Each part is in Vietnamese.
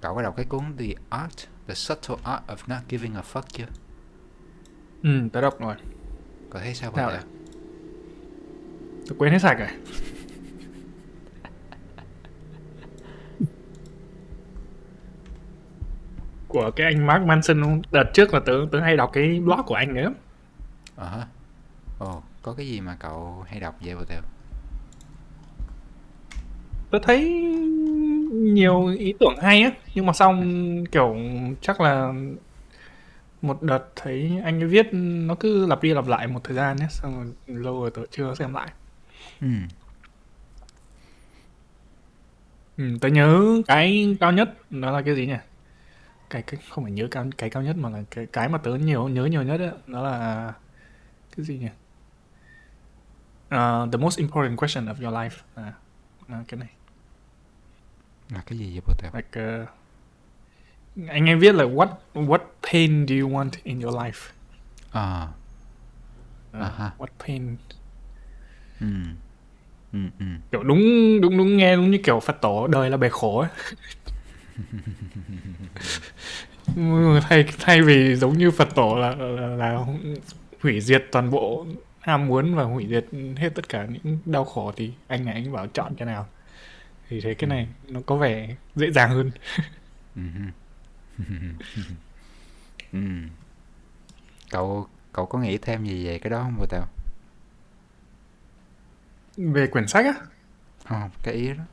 cậu có đọc cái cuốn The Art, The Subtle Art of Not Giving a Fuck chưa? Ừ, tớ đọc rồi. Cậu thấy sao vậy? Tớ quên hết sạch rồi. của cái anh Mark Manson đợt trước là tớ tớ hay đọc cái blog của anh ấy lắm. Ờ hả? Ồ, có cái gì mà cậu hay đọc vậy Tèo? tớ thấy nhiều ý tưởng hay á. Nhưng mà xong kiểu chắc là một đợt thấy anh ấy viết nó cứ lặp đi lặp lại một thời gian nhé xong rồi lâu rồi tớ chưa xem lại. Ừ. ừ, tớ nhớ cái cao nhất đó là cái gì nhỉ? Cái, cái không phải nhớ cao cái cao nhất mà là cái cái mà tớ nhiều nhớ nhiều nhất ấy, đó là cái gì nhỉ? Uh, the most important question of your life. À, à, cái này Là cái gì vậy Tèo? like uh, anh ấy viết là what what pain do you want in your life Ờ. Uh, À ha. what pain Ừ. Ừ, ừ. kiểu đúng đúng đúng nghe đúng như kiểu phật tổ đời là bể khổ ấy thay thay vì giống như phật tổ là, là là hủy diệt toàn bộ ham muốn và hủy diệt hết tất cả những đau khổ thì anh này anh bảo chọn cái nào thì thấy cái này nó có vẻ dễ dàng hơn Ừ. Cậu cậu có nghĩ thêm gì về cái đó không Tèo? về quyển sách á Không, cái ý đó.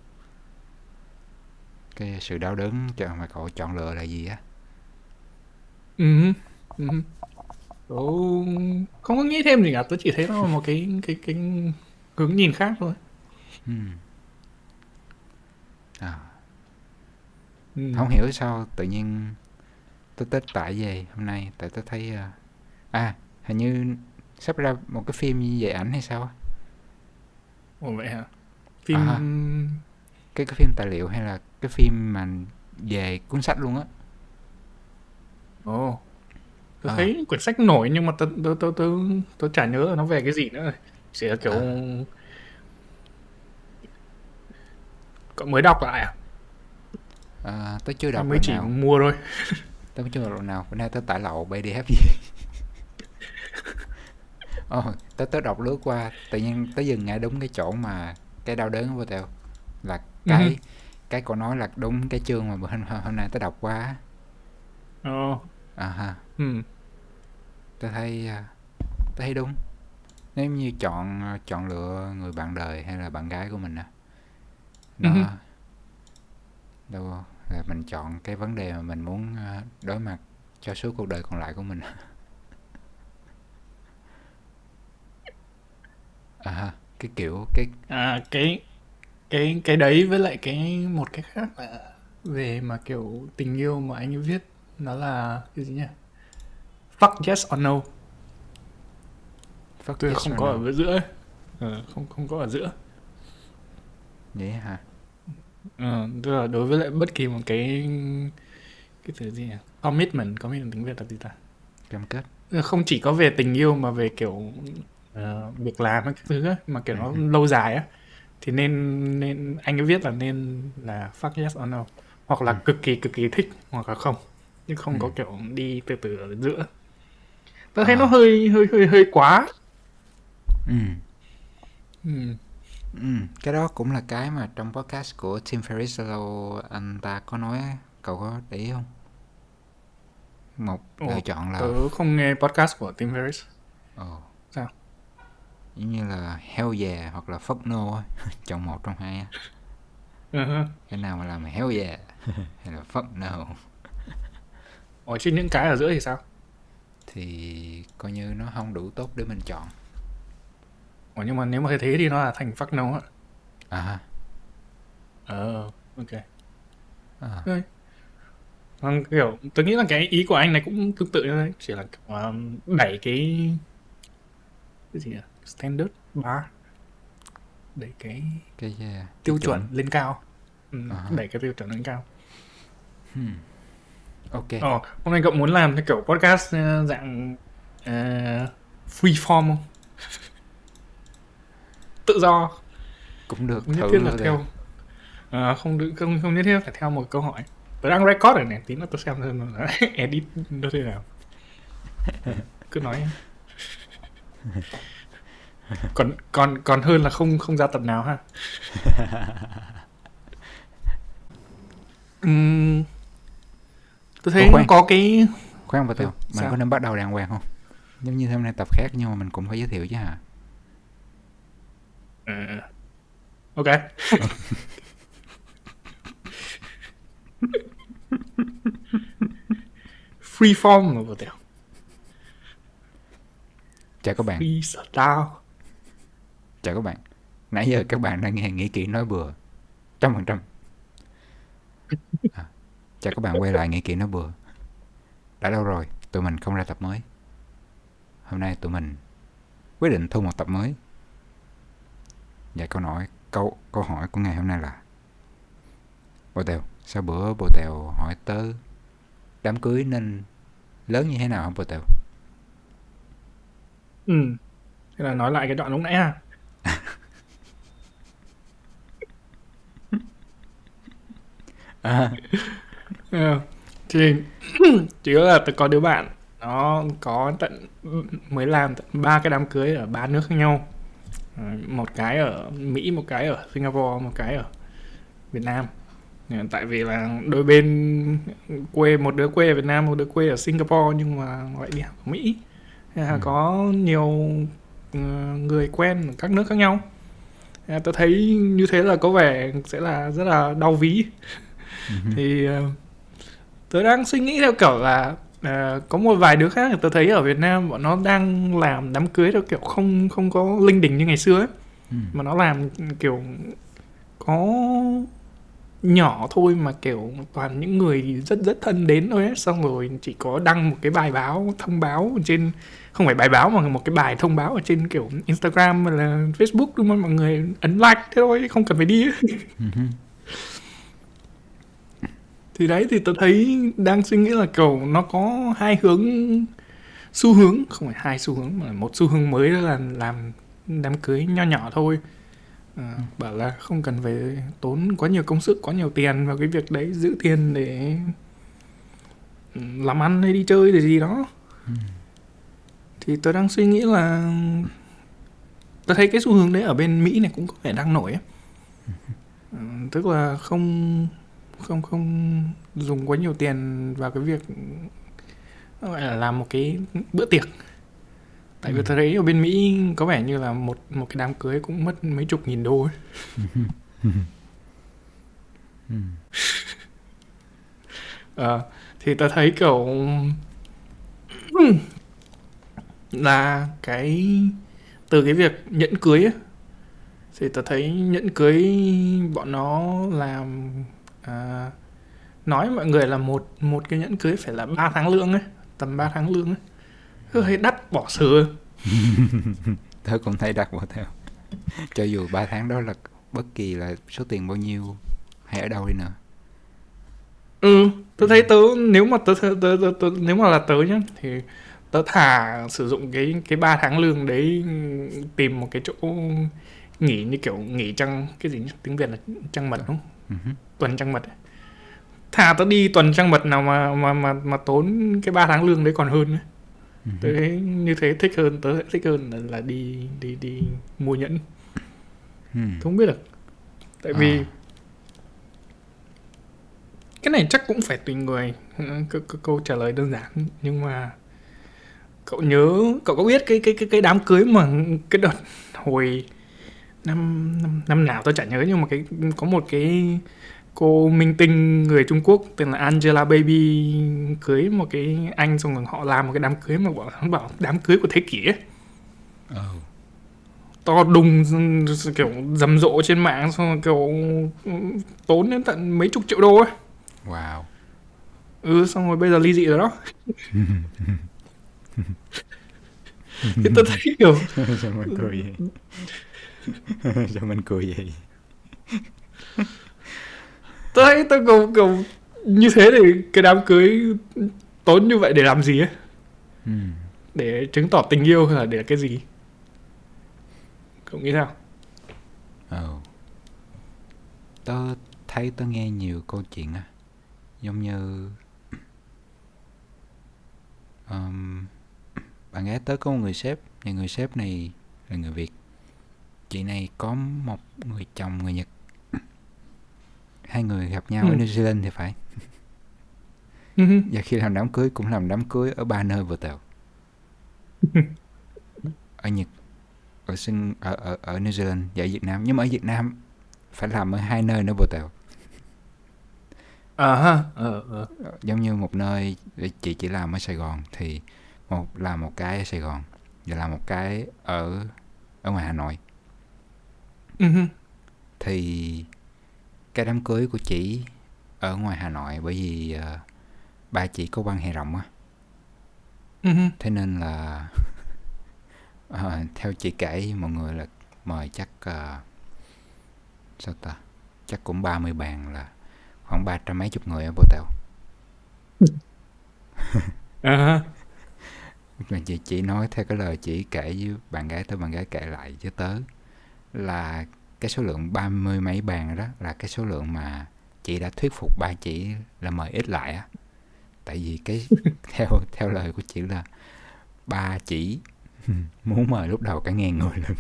Cái sự đau đớn cho mà cậu chọn lựa là gì á? Ừ. Ừ. Không có nghĩ thêm gì cả, tớ chỉ thấy nó là một cái cái cái hướng nhìn khác thôi. Ừ. À, Ừ. không hiểu sao tự nhiên tôi tích tại về hôm nay tại tôi thấy à, à hình như sắp ra một cái phim về ảnh hay sao á Ồ vậy hả? Phim À. cái cái phim tài liệu hay là cái phim mà về cuốn sách luôn á Ồ. Tớ À. thấy quyển sách nổi nhưng mà tớ tớ tớ, tớ chả nhớ nó về cái gì nữa rồi. Là kiểu À. cậu mới đọc lại à? à, tôi chưa đọc mới chỉ nào mua thôi. tôi chưa đọc nào bữa nay tôi tải lậu BDF gì Ồ, tôi tới đọc lướt qua tự nhiên tới dừng ngay đúng cái chỗ mà cái đau đớn của tèo là cái Ừ. cái cậu nói là đúng cái chương mà bữa hôm, hôm nay tôi đọc qua á. Ồ. à ha Ừ. tôi thấy à, tôi thấy đúng nếu như chọn à, chọn lựa người bạn đời hay là bạn gái của mình á Ừ đó hứ. đâu là mình chọn cái vấn đề mà mình muốn à, đối mặt cho suốt cuộc đời còn lại của mình à ha cái kiểu cái À cái cái cái đấy với lại cái một cái khác là về mà kiểu tình yêu mà anh ấy viết nó là cái gì nhỉ? Fuck yes or no. fuck Tôi yes không or có no. ở giữa ấy. Ờ, không không có ở giữa. Vậy hả Ờ, tức là đối với lại bất kỳ một cái cái từ gì nhỉ? Commitment, commitment tiếng Việt là gì ta? cam kết là Không chỉ có về tình yêu mà về kiểu ờ, việc làm các thứ ấy, mà kiểu nó Ừ. lâu dài á thì nên nên anh ấy viết là nên là fuck yes or no hoặc là Ừ. cực kỳ cực kỳ thích hoặc là không nhưng không có Ừ. kiểu đi từ từ ở giữa. Tôi thấy À. nó hơi hơi hơi hơi quá. ừ Ừ. Ừ, cái đó cũng là cái mà trong podcast của Tim Ferriss lâu anh ta có nói cậu có để ý không? Một Ồ, lựa chọn là Tớ không nghe podcast của Tim Ferriss. ồ, Sao? giống như là hell yeah hoặc là fuck no á. chọn một trong hai hứ. cái nào mà làm hell yeah hay là fuck no Ủa chứ những cái ở giữa thì sao? thì coi như nó không đủ tốt để mình chọn Ủa nhưng mà nếu mà thế thì nó là thành fuck no á. à Ờ, ok. à, Vâng, kiểu tôi nghĩ là cái ý của anh này cũng tương tự như thế, chỉ là um, đẩy cái cái gì nhỉ? Standard bar đẩy cái cái yeah, tiêu cái chuẩn lên cao. Ừ, À ha. đẩy cái tiêu chuẩn lên cao. Hmm. ok Ồ, hôm nay cậu muốn làm cái kiểu podcast ờ, dạng ờ, free form không? Tự do, cũng được không nhất thiết là thử theo Ờ, không được- không không nhất thiết phải theo một câu hỏi. tớ đang record rồi này tí nữa tớ xem xem là edit nó thế nào. Cứ nói còn còn còn hơn là không không ra tập nào ha. Ừm, tôi thấy Ủa, khoan. có cái khoan bà tèo Ừ, mình có nên bắt đầu đàng hoàng không? Giống như hôm nay tập khác nhưng mà mình cũng phải giới thiệu chứ hả Ờ, ok. Free form mà vừa tiểu chào các bạn. Free style. Chào các bạn. Nãy giờ các bạn đang nghe nghĩ kỹ nói bừa. Trăm phần trăm. À, chào các bạn quay lại nghĩ kỹ nói bừa. Đã lâu rồi tụi mình không ra tập mới. Hôm nay tụi mình quyết định thu một tập mới và câu hỏi câu câu hỏi của ngày hôm nay là bồ tèo sao bữa bồ tèo hỏi tớ đám cưới nên lớn như thế nào không bồ tèo? Ừ thế là nói lại cái đoạn lúc nãy ha. À, Ờ, thì chỉ là tôi có đứa bạn nó có tận mới làm tận ba cái đám cưới ở ba nước khác nhau một cái ở Mỹ một cái ở Singapore một cái ở Việt Nam. Ờ, tại vì là đôi bên quê một đứa quê ở Việt Nam một đứa quê ở Singapore nhưng mà lại đi học ở Mỹ. Là Ừ. có nhiều ờ, người quen ở các nước khác nhau. Tôi thấy như thế là có vẻ sẽ là rất là đau ví. Thì ờ, tớ đang suy nghĩ theo kiểu là ờ, có một vài đứa khác tớ thấy ở Việt Nam bọn nó đang làm đám cưới theo kiểu không không có linh đình như ngày xưa ấy ừ. mà nó làm kiểu có nhỏ thôi mà kiểu toàn những người rất rất thân đến thôi ấy xong rồi chỉ có đăng một cái bài báo thông báo trên không phải bài báo mà một cái bài thông báo ở trên kiểu Instagram hay là Facebook đúng không mọi người ấn like thế thôi không cần phải đi. Ừ. thì đấy thì tôi thấy đang suy nghĩ là kiểu nó có hai hướng xu hướng không phải hai xu hướng mà là một xu hướng mới đó là làm đám cưới nho nhỏ thôi. À, bảo là không cần phải tốn quá nhiều công sức quá nhiều tiền vào cái việc đấy giữ tiền để ừ, làm ăn hay đi chơi gì gì đó. Thì tôi đang suy nghĩ là tôi thấy cái xu hướng đấy ở bên Mỹ này cũng có vẻ đang nổi ấy. Ừ, tức là không không không dùng quá nhiều tiền vào cái việc gọi là làm một cái bữa tiệc tại vì Ừ. tôi thấy ở bên Mỹ có vẻ như là một một cái đám cưới cũng mất mấy chục nghìn đô ấy. Ừ. Ờ, thì tôi thấy kiểu là cái từ cái việc nhẫn cưới ấy, thì tôi thấy nhẫn cưới bọn nó làm à, nói mọi người là một một cái nhẫn cưới phải là 3 tháng lương ấy tầm 3 tháng lương ấy. Cứ thấy đắt bỏ sửa tớ cũng thấy đặt vào theo. Cho dù 3 tháng đó là bất kỳ là số tiền bao nhiêu hay ở đâu đi nữa. Ừ tôi thấy tớ nếu mà tớ, tớ, tớ, tớ, tớ nếu mà là tớ nhá thì tớ thà sử dụng cái cái ba tháng lương đấy tìm một cái chỗ nghỉ như kiểu nghỉ trăng cái gì nhỉ? tiếng việt là trăng mật đúng không? Hứ. Tuần trăng mật thà tớ đi tuần trăng mật nào mà mà mà mà tốn cái ba tháng lương đấy còn hơn. Ừ tớ như thế thích hơn tớ thích hơn là, là đi đi đi mua nhẫn Ừ. không biết được tại vì À. cái này chắc cũng phải tùy người câu, câu, câu trả lời đơn giản nhưng mà cậu nhớ cậu có biết cái cái cái cái đám cưới mà cái đợt hồi năm năm, năm nào tôi chả nhớ nhưng mà cái có một cái cô minh tinh người Trung Quốc tên là Angela Baby cưới một cái anh xong rồi họ làm một cái đám cưới mà bảo bảo đám cưới của thế kỷ ấy. Ờ. to đùng kiểu rầm rộ trên mạng xong rồi kiểu tốn đến tận mấy chục triệu đô ấy. Wow. Ừ xong rồi bây giờ ly dị rồi đó. Thì tôi thấy kiểu sao mình cười vậy? Sao mình cười vậy tôi thấy tôi kiểu, kiểu như thế thì cái đám cưới tốn như vậy để làm gì ấy? Ừ. để chứng tỏ tình yêu hay là để cái gì? Cậu nghĩ sao? Ờ. tớ thấy tớ nghe nhiều câu chuyện á giống như um, bạn gái tới có một người sếp thì người sếp này là người việt. Chị này có một người chồng người nhật hai người gặp nhau Ừ. ở New Zealand thì phải. Ừ và khi làm đám cưới cũng làm đám cưới ở ba nơi vừa tèo ở Nhật ở Sing ở, ở ở New Zealand và ở Việt Nam. Nhưng mà ở Việt Nam phải làm ở hai nơi nữa vừa tèo À ha. Ờ ờ. Ờ, giống như một nơi chị chỉ làm ở Sài Gòn thì một làm một cái ở Sài Gòn và làm một cái ở ở ngoài Hà Nội. Ừ thì cái đám cưới của chị ở ngoài Hà Nội bởi vì ờ, ba chị có quan hệ rộng á hứ. thế nên là ờ, theo chị kể mọi người là mời chắc ờ, sao ta chắc cũng 30 bàn là khoảng ba trăm mấy chục người ở Bộ Tàu À ha. mà chị chỉ nói theo cái lời chị kể với bạn gái tới bạn gái kể lại với tớ là cái số lượng ba mươi mấy bàn đó là cái số lượng mà chị đã thuyết phục ba chị là mời ít lại á. Tại vì cái theo theo lời của chị là ba chỉ muốn mời lúc đầu cả ngàn người lần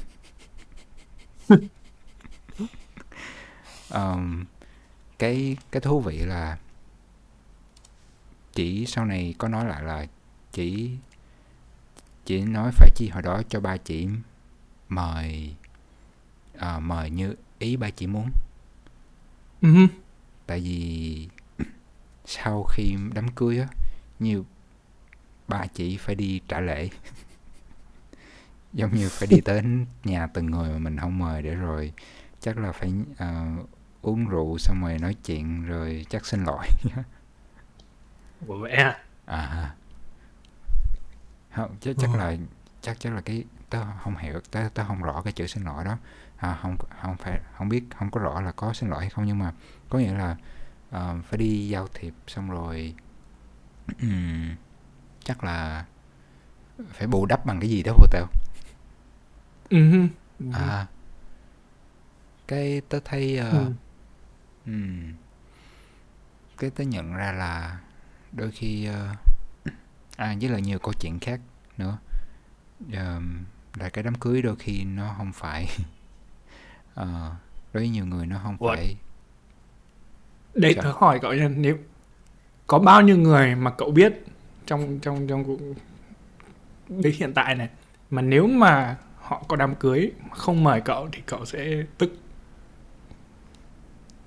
Ờm, cái cái thú vị là chỉ sau này có nói lại là chỉ chỉ nói phải chi hồi đó cho ba chị mời à, mời như ý ba chị muốn Ừ hứ. tại vì sau khi đám cưới á như ba chị phải đi trả lễ giống như phải đi đến nhà từng người mà mình không mời để rồi chắc là phải à, uống rượu xong rồi nói chuyện rồi chắc xin lỗi vậy à? à không chắc chắc Ồ. là chắc chắc là cái tớ không hiểu tớ tớ không rõ cái chữ xin lỗi đó. À, không không phải không biết không có rõ là có xin lỗi hay không nhưng mà có nghĩa là ờ, phải đi giao thiệp xong rồi chắc là phải bù đắp bằng cái gì đó Ừ hứ. Ừ à cái tớ thấy ừm, cái tớ nhận ra là đôi khi ờ, à với lại nhiều câu chuyện khác nữa. Ờm, là cái đám cưới đôi khi nó không phải ờ, đối với nhiều người nó không Ủa? phải Đây Sao? tớ hỏi cậu nha, nếu có bao nhiêu người mà cậu biết trong trong trong cuộc đến hiện tại này mà nếu mà họ có đám cưới không mời cậu thì cậu sẽ tức.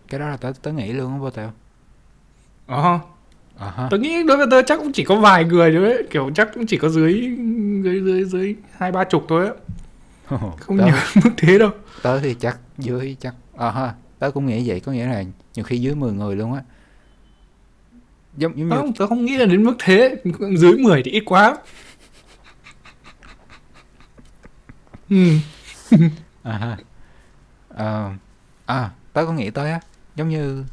cái đó là tớ tớ nghĩ luôn á vô tèo Ờ, ha tớ nghĩ đối với tớ chắc cũng chỉ có vài người thôi ấy, kiểu chắc cũng chỉ có dưới dưới dưới dưới hai ba chục thôi á, không tớ, nhiều mức thế đâu. tớ thì chắc dưới chắc ờ ha tớ cũng nghĩ vậy có nghĩa là nhiều khi dưới 10 người luôn á giống giống như Không, tớ không nghĩ là đến mức thế, dưới 10 thì ít quá. Ừ. à ha Ờ, à tớ có nghĩ tới á giống như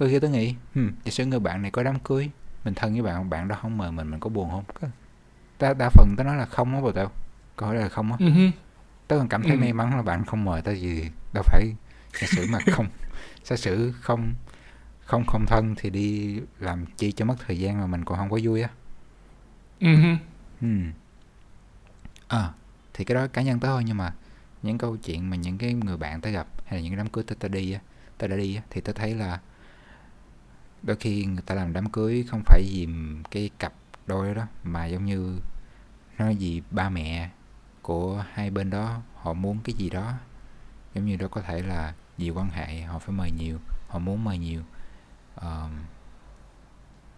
tôi khi tớ nghĩ hmm, giả sử người bạn này có đám cưới mình thân với bạn bạn đó không mời mình mình có buồn không Có- đa, đa phần tớ nói là không á bà tao câu hỏi là không á hứ. tớ còn cảm thấy Ừ. may mắn là bạn không mời tao gì đâu phải giả sử mà không giả sử không không không thân thì đi làm chi cho mất thời gian mà mình còn không có vui á hứ. Hmm. À, thì cái đó cá nhân tớ thôi nhưng mà những câu chuyện mà những cái người bạn tớ gặp hay là những cái đám cưới tớ, tớ đi á, tớ đã đi á, thì tớ thấy là đôi khi người ta làm đám cưới không phải vì cái cặp đôi đó, mà giống như nói gì ba mẹ của hai bên đó họ muốn cái gì đó giống như đó có thể là vì quan hệ họ phải mời nhiều họ muốn mời nhiều Ờm,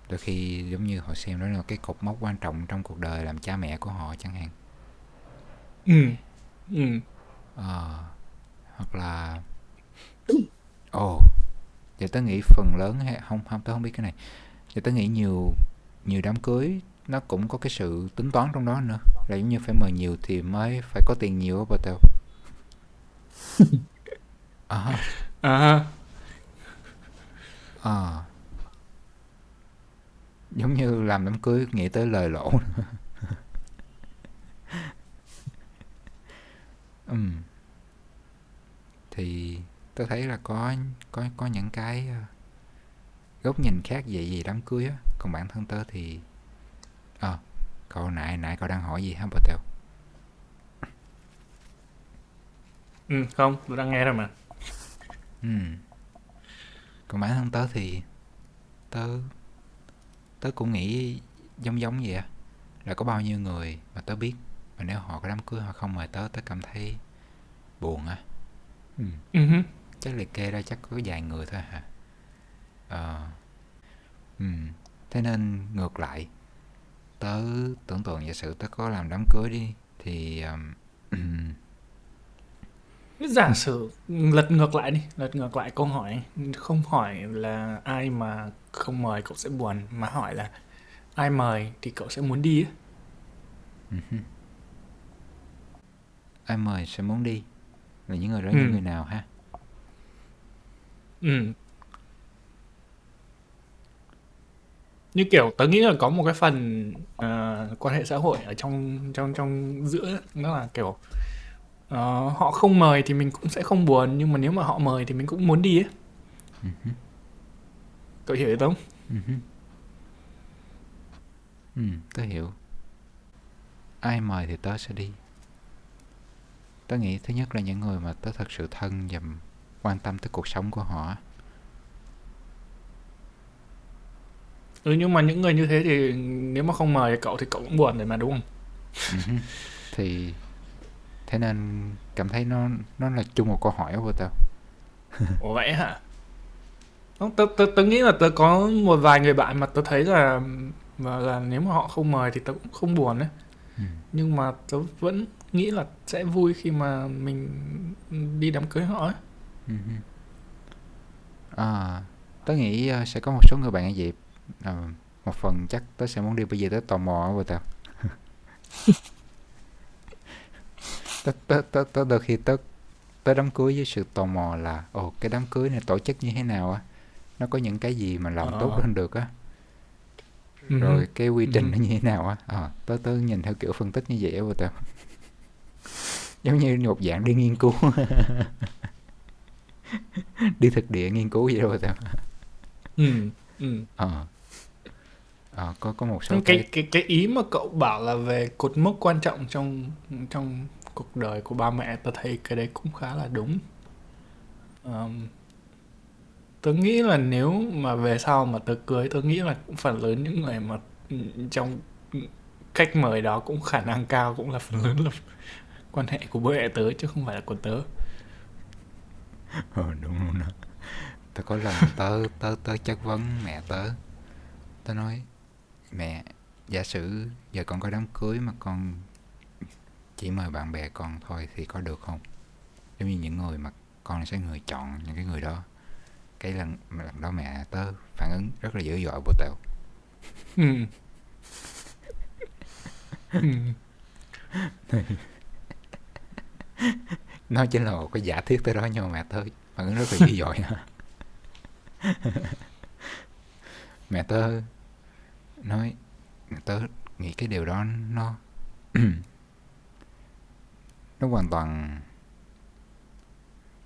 đôi khi giống như họ xem đó là cái cột mốc quan trọng trong cuộc đời làm cha mẹ của họ chẳng hạn Ừ. Ừ. Ờ, hoặc là ồ giờ tớ nghĩ phần lớn hay không không tớ không biết cái này giờ tớ nghĩ nhiều nhiều đám cưới nó cũng có cái sự tính toán trong đó nữa là giống như phải mời nhiều thì mới phải có tiền nhiều á tao à, À. à. giống như làm đám cưới nghĩ tới lời lỗ Ừm. thì tôi thấy là có có có những cái ờ, góc nhìn khác về gì đám cưới á. Còn bản thân tớ thì ờ cậu nãy nãy cậu đang hỏi gì hả Patel ừ không tôi đang nghe rồi mà. Ừ. Còn bản thân tớ thì tớ tớ cũng nghĩ giống giống vậy á. Là có bao nhiêu người mà tớ biết mà nếu họ có đám cưới họ không mời tớ tớ cảm thấy buồn á. Ừ. ừ hứ. Chắc liệt kê ra chắc có vài người thôi hả? Ờ. Ừ. thế nên ngược lại. Tớ tưởng tượng giả sử tớ có làm đám cưới đi thì um, giả sử lật ngược lại đi lật ngược lại câu hỏi. Không hỏi là ai mà không mời cậu sẽ buồn mà hỏi là ai mời thì cậu sẽ muốn đi uh ai mời sẽ muốn đi? Là những người đó Ừ. những người nào ha ừ. Như kiểu tớ nghĩ là có một cái phần ờ, quan hệ xã hội ở trong trong trong giữa nó là kiểu ờ, họ không mời thì mình cũng sẽ không buồn nhưng mà nếu mà họ mời thì mình cũng muốn đi ấy. Ừ. cậu hiểu không? Ừ. ừ tớ hiểu. Ai mời thì tớ sẽ đi. Tớ nghĩ thứ nhất là những người mà tớ thật sự thân và quan tâm tới cuộc sống của họ ừ nhưng mà những người như thế thì nếu mà không mời cậu thì cậu cũng buồn rồi mà đúng không Ừ. thì thế nên cảm thấy nó nó là chung một câu hỏi của tao Ủa vậy hả? Không, tớ, tớ, tớ nghĩ là tớ có một vài người bạn mà tớ thấy là mà là nếu mà họ không mời thì tớ cũng không buồn đấy. Ừ. Nhưng mà tớ vẫn nghĩ là sẽ vui khi mà mình đi đám cưới họ ấy. À, tớ nghĩ ờ, sẽ có một số người bạn như vậy Ờ, một phần chắc tớ sẽ muốn đi bây giờ tớ tò mò của tao tớ, tớ, tớ, tớ đôi khi tớ tớ đám cưới với sự tò mò là ồ cái đám cưới này tổ chức như thế nào á? Nó có những cái gì mà làm Ờ. tốt hơn được á? Ừ. rồi cái quy trình Ừ. nó như thế nào á? Ờ, tớ tớ nhìn theo kiểu phân tích như vậy á tao giống như một dạng đi nghiên cứu đi thực địa nghiên cứu đó của tao Ừ. Ừ. ờ Ờ, có có một số cái cái cái cái ý mà cậu bảo là về cột mốc quan trọng trong trong cuộc đời của ba mẹ tớ thấy cái đấy cũng khá là đúng Ờm, tớ nghĩ là nếu mà về sau mà tớ cưới tớ nghĩ là cũng phần lớn những người mà ừ, trong khách mời đó cũng khả năng cao cũng là phần lớn là quan hệ của bố mẹ tớ chứ không phải là của tớ ờ đúng luôn đó tớ có lần tớ tớ tớ chất vấn mẹ tớ tớ nói mẹ giả sử giờ con có đám cưới mà con chỉ mời bạn bè con thôi thì có được không giống như những người mà con sẽ người chọn những cái người đó cái lần lần đó mẹ tớ phản ứng rất là dữ dội bộ tao ừ. ừ. Nó chỉ là một cái giả thiết tới đó nhưng mà mẹ tớ phản rất là dữ dội mẹ tớ nói mẹ tớ nghĩ cái điều đó nó nó hoàn toàn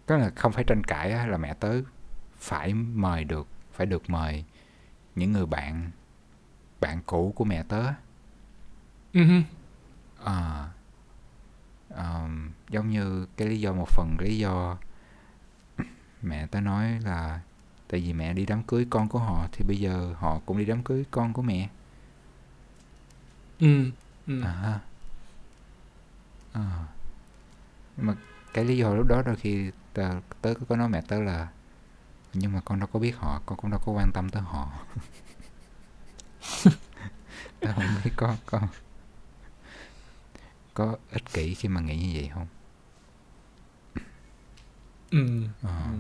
có là không phải tranh cãi á, là mẹ tớ phải mời được phải được mời những người bạn bạn cũ của mẹ tớ Ừ. hứ. Ờm, giống như cái lý do một phần lý do mẹ tớ nói là tại vì mẹ đi đám cưới con của họ thì bây giờ họ cũng đi đám cưới con của mẹ Ừ. Ừ. à ha. Ờ. mà cái lý do lúc đó đôi khi tớ, tớ có nói mẹ tớ là nhưng mà con đâu có biết họ con cũng đâu có quan tâm tới họ tớ không biết có có có ích kỷ khi mà nghĩ như vậy không Ừ. Ờ. Ừ.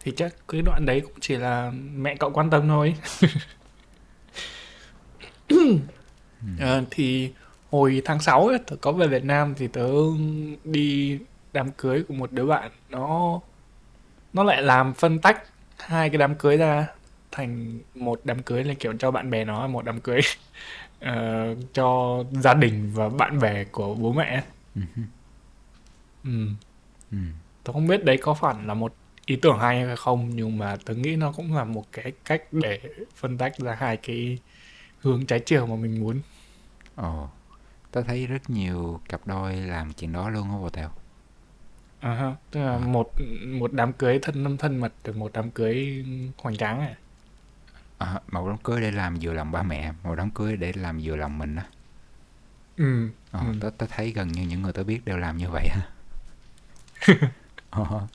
thì chắc cái đoạn đấy cũng chỉ là mẹ cậu quan tâm thôi Ờ, thì hồi tháng 6 ấy, tớ có về Việt Nam thì tớ đi đám cưới của một đứa bạn nó nó lại làm phân tách hai cái đám cưới ra thành một đám cưới là kiểu cho bạn bè nó một đám cưới ờ, cho gia đình và bạn bè của bố mẹ Ừ ừ. Ừ. tôi không biết đấy có phải là một ý tưởng hay hay không nhưng mà tôi nghĩ nó cũng là một cái cách để phân tách ra hai cái hướng trái chiều mà mình muốn ồ tớ thấy rất nhiều cặp đôi làm chuyện đó luôn á bộ tèo à, tức là À. một một đám cưới thân thân mật được một đám cưới hoành tráng à à, một đám cưới để làm vừa lòng ba mẹ một đám cưới để làm vừa lòng mình á ừ Ờ, Ừ. tớ, tớ thấy gần như những người tớ biết đều làm như vậy á Ờ.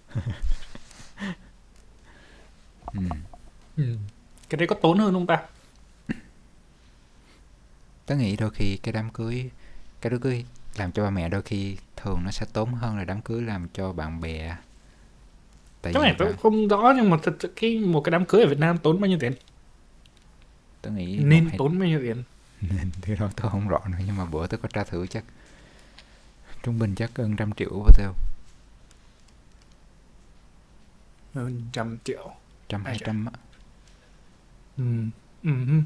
ừ. ừ cái đấy có tốn hơn không ta tớ nghĩ đôi khi cái đám cưới cái đám cưới làm cho ba mẹ đôi khi thường nó sẽ tốn hơn là đám cưới làm cho bạn bè tại cái này bạn- không rõ nhưng mà thật sự cái một cái đám cưới ở Việt Nam tốn bao nhiêu tiền tớ nghĩ nên hay- tốn bao nhiêu tiền? Nên thì đó tớ không rõ nữa nhưng mà bữa tớ có tra thử chắc. Trung bình chắc gần trăm triệu với theo hơn trăm triệu. Trăm Ai hai trăm á. Ừ ừ hứ.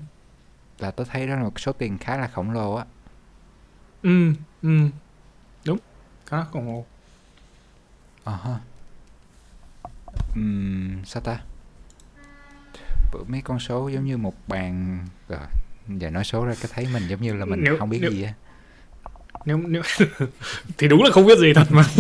là tớ thấy đó là một số tiền khá là khổng lồ á. Ừ ừ. Đúng khá khổng lồ. Ờ ha. Ừm, sao ta mấy con số giống như một bàn rồi giờ nói số ra cái thấy mình giống như là mình Nếu- không biết nếu- gì á. nếu nếu thì đúng là không biết gì thật mà.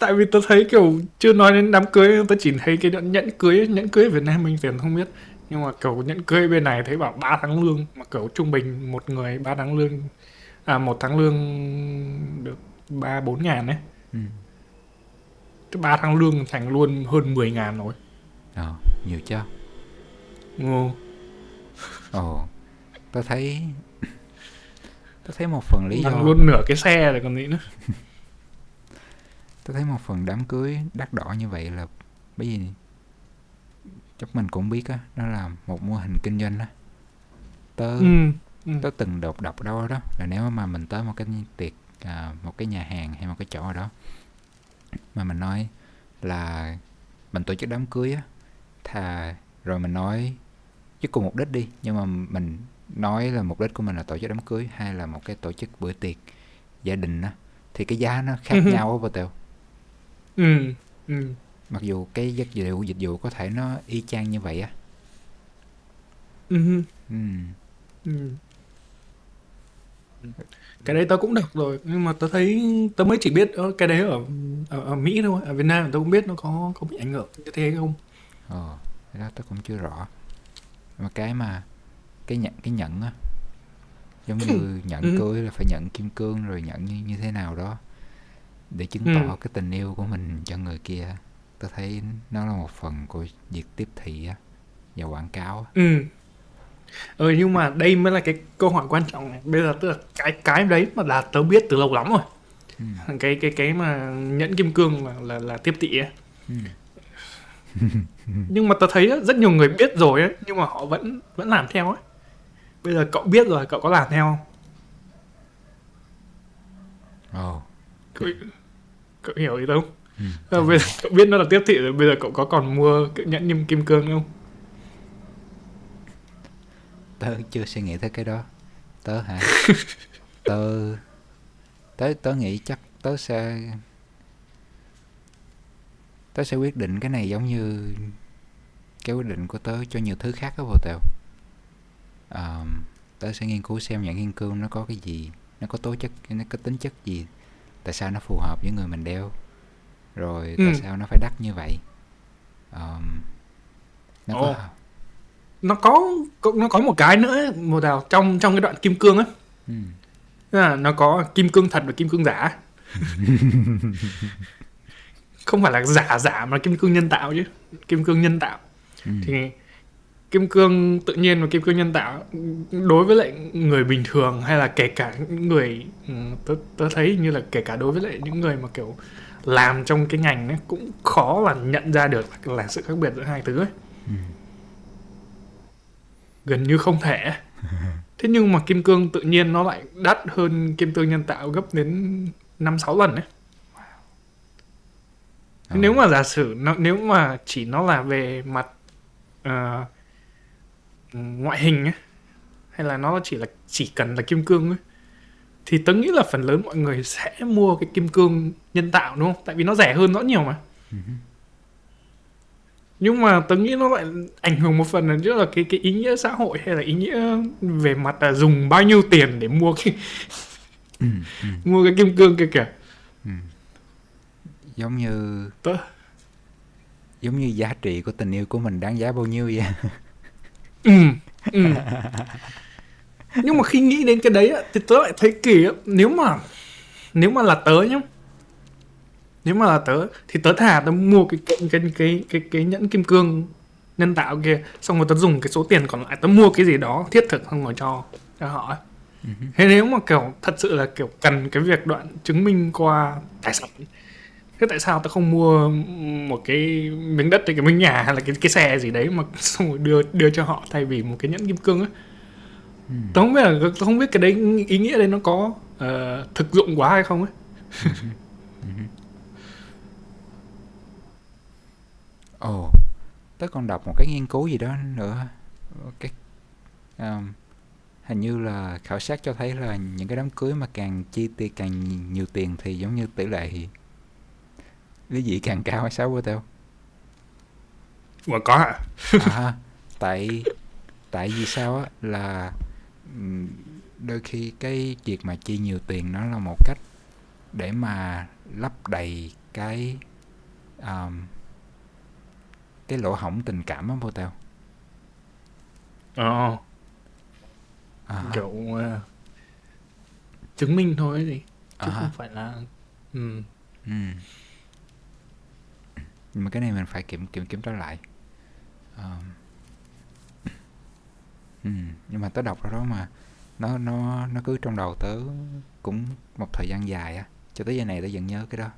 Tại vì tôi thấy kiểu chưa nói đến đám cưới tôi chỉ thấy cái nhẫn nhẫn cưới nhẫn cưới ở Việt Nam mình tiền không biết. Nhưng mà kiểu nhẫn cưới bên này thấy bảo 3 tháng lương mà kiểu trung bình một người 3 tháng lương à một tháng lương được ba bốn ngàn ấy. Ừ. Ba tháng lương thành luôn hơn 10 ngàn rồi ờ nhiều chưa Ngu. ồ tớ thấy tớ thấy một phần lý do luôn nửa cái xe rồi còn gì nữa Tôi thấy một phần đám cưới đắt đỏ như vậy là bởi vì chắc mình cũng biết á, nó là một mô hình kinh doanh á. Tớ ừ. ừ. tớ từng đọc đọc đâu đó là nếu mà mình tới một cái tiệc à, một cái nhà hàng hay một cái chỗ ở đó mà mình nói là mình tổ chức đám cưới á thà rồi mình nói chứ cùng mục đích đi nhưng mà mình nói là mục đích của mình là tổ chức đám cưới hay là một cái tổ chức bữa tiệc gia đình á thì cái giá nó khác Ừ nhau á bà Tèo ừ. ừ. mặc dù cái dịch vụ dịch vụ có thể nó y chang như vậy á ừ. ừ. Ừ. cái đấy tớ cũng đọc rồi nhưng mà tớ thấy tớ mới chỉ biết ờ, cái đấy ở ở, ở Mỹ thôi ở Việt Nam tớ không biết nó có có bị ảnh hưởng như thế không Ờ, cái đó tôi cũng chưa rõ. Mà cái mà cái nhận cái nhận á giống như nhận Ừ. cưới là phải nhận kim cương rồi nhận như, như thế nào đó để chứng Ừ. tỏ cái tình yêu của mình cho người kia. Tôi thấy nó là một phần của việc tiếp thị á và quảng cáo á. ừ ừ nhưng mà đây mới là cái câu hỏi quan trọng này bây giờ tức là cái cái đấy mà là tớ biết từ lâu lắm rồi Ừ. cái cái cái mà nhẫn kim cương là là, là tiếp thị ấy Ừ. nhưng mà tớ thấy rất nhiều người biết rồi ấy nhưng mà họ vẫn vẫn làm theo ấy bây giờ cậu biết rồi cậu có làm theo không Ồ. cậu, cậu hiểu ý không Ừ. Ờ, bây giờ cậu biết nó là tiếp thị rồi bây giờ cậu có còn mua cái nhẫn kim cương không Tớ chưa suy nghĩ tới cái đó. Tớ hả? tớ tớ tớ nghĩ chắc tớ sẽ tớ sẽ quyết định cái này giống như cái quyết định của tớ cho nhiều thứ khác đó vô tèo Ờm, tớ sẽ nghiên cứu xem nhẫn kim cương nó có cái gì nó có tố chất nó có tính chất gì tại sao nó phù hợp với người mình đeo rồi tại Ừ. sao nó phải đắt như vậy Ờm, nó Ồ. có nó có nó có một cái nữa một đào trong trong cái đoạn kim cương á ừ. Là nó có kim cương thật và kim cương giả không phải là giả giả mà kim cương nhân tạo chứ kim cương nhân tạo Ừ. thì kim cương tự nhiên và kim cương nhân tạo đối với lại người bình thường hay là kể cả những người ừ, tớ, tớ thấy như là kể cả đối với lại những người mà kiểu làm trong cái ngành ấy cũng khó là nhận ra được là, là sự khác biệt giữa hai thứ ấy Ừ. gần như không thể. Thế nhưng mà kim cương tự nhiên nó lại đắt hơn kim cương nhân tạo gấp đến năm sáu lần ấy. Ờ. nếu mà giả sử nó nếu mà chỉ nó là về mặt ờ, ngoại hình ấy hay là nó chỉ là chỉ cần là kim cương ấy thì tớ nghĩ là phần lớn mọi người sẽ mua cái kim cương nhân tạo đúng không? Tại vì nó rẻ hơn rất nhiều mà nhưng mà tớ nghĩ nó lại ảnh hưởng một phần là trước là cái cái ý nghĩa xã hội hay là ý nghĩa về mặt là dùng bao nhiêu tiền để mua cái ừ, ừ, mua cái kim cương kia kìa. Giống như tớ. Giống như giá trị của tình yêu của mình đáng giá bao nhiêu vậy? Ừ, ừ. nhưng mà khi nghĩ đến cái đấy thì tớ lại thấy kỳ nếu mà nếu mà là tớ nhá nếu mà là tớ thì tớ thà tớ mua cái cái cái cái cái, cái nhẫn kim cương nhân tạo kia xong rồi tớ dùng cái số tiền còn lại tớ mua cái gì đó thiết thực xong rồi cho cho họ. Ấy. thế nếu mà kiểu thật sự là kiểu cần cái việc đoạn chứng minh qua tài sản thế tại sao tớ không mua một cái miếng đất hay cái miếng nhà hay là cái cái xe gì đấy mà xong rồi đưa đưa cho họ thay vì một cái nhẫn kim cương ấy tớ không biết là tớ không biết cái đấy ý nghĩa đấy nó có ờ, thực dụng quá hay không ấy ồ tớ còn đọc một cái nghiên cứu gì đó nữa. Cái um, hình như là khảo sát cho thấy là những cái đám cưới mà càng chi tiêu càng nhiều tiền thì giống như tỷ lệ lý dị càng cao hay sao tao mà có hả? À, tại tại vì sao á? Là đôi khi cái việc mà chi nhiều tiền nó là một cách để mà lấp đầy cái um, cái lỗ hổng tình cảm á vô tao ờ à, kiểu ờ, chứng minh thôi gì chứ À. không phải là ừ. ừ. nhưng mà cái này mình phải kiểm kiểm kiểm tra lại um, ừ. nhưng mà tớ đọc ra đó mà nó nó nó cứ trong đầu tớ cũng một thời gian dài á cho tới giờ này tớ vẫn nhớ cái đó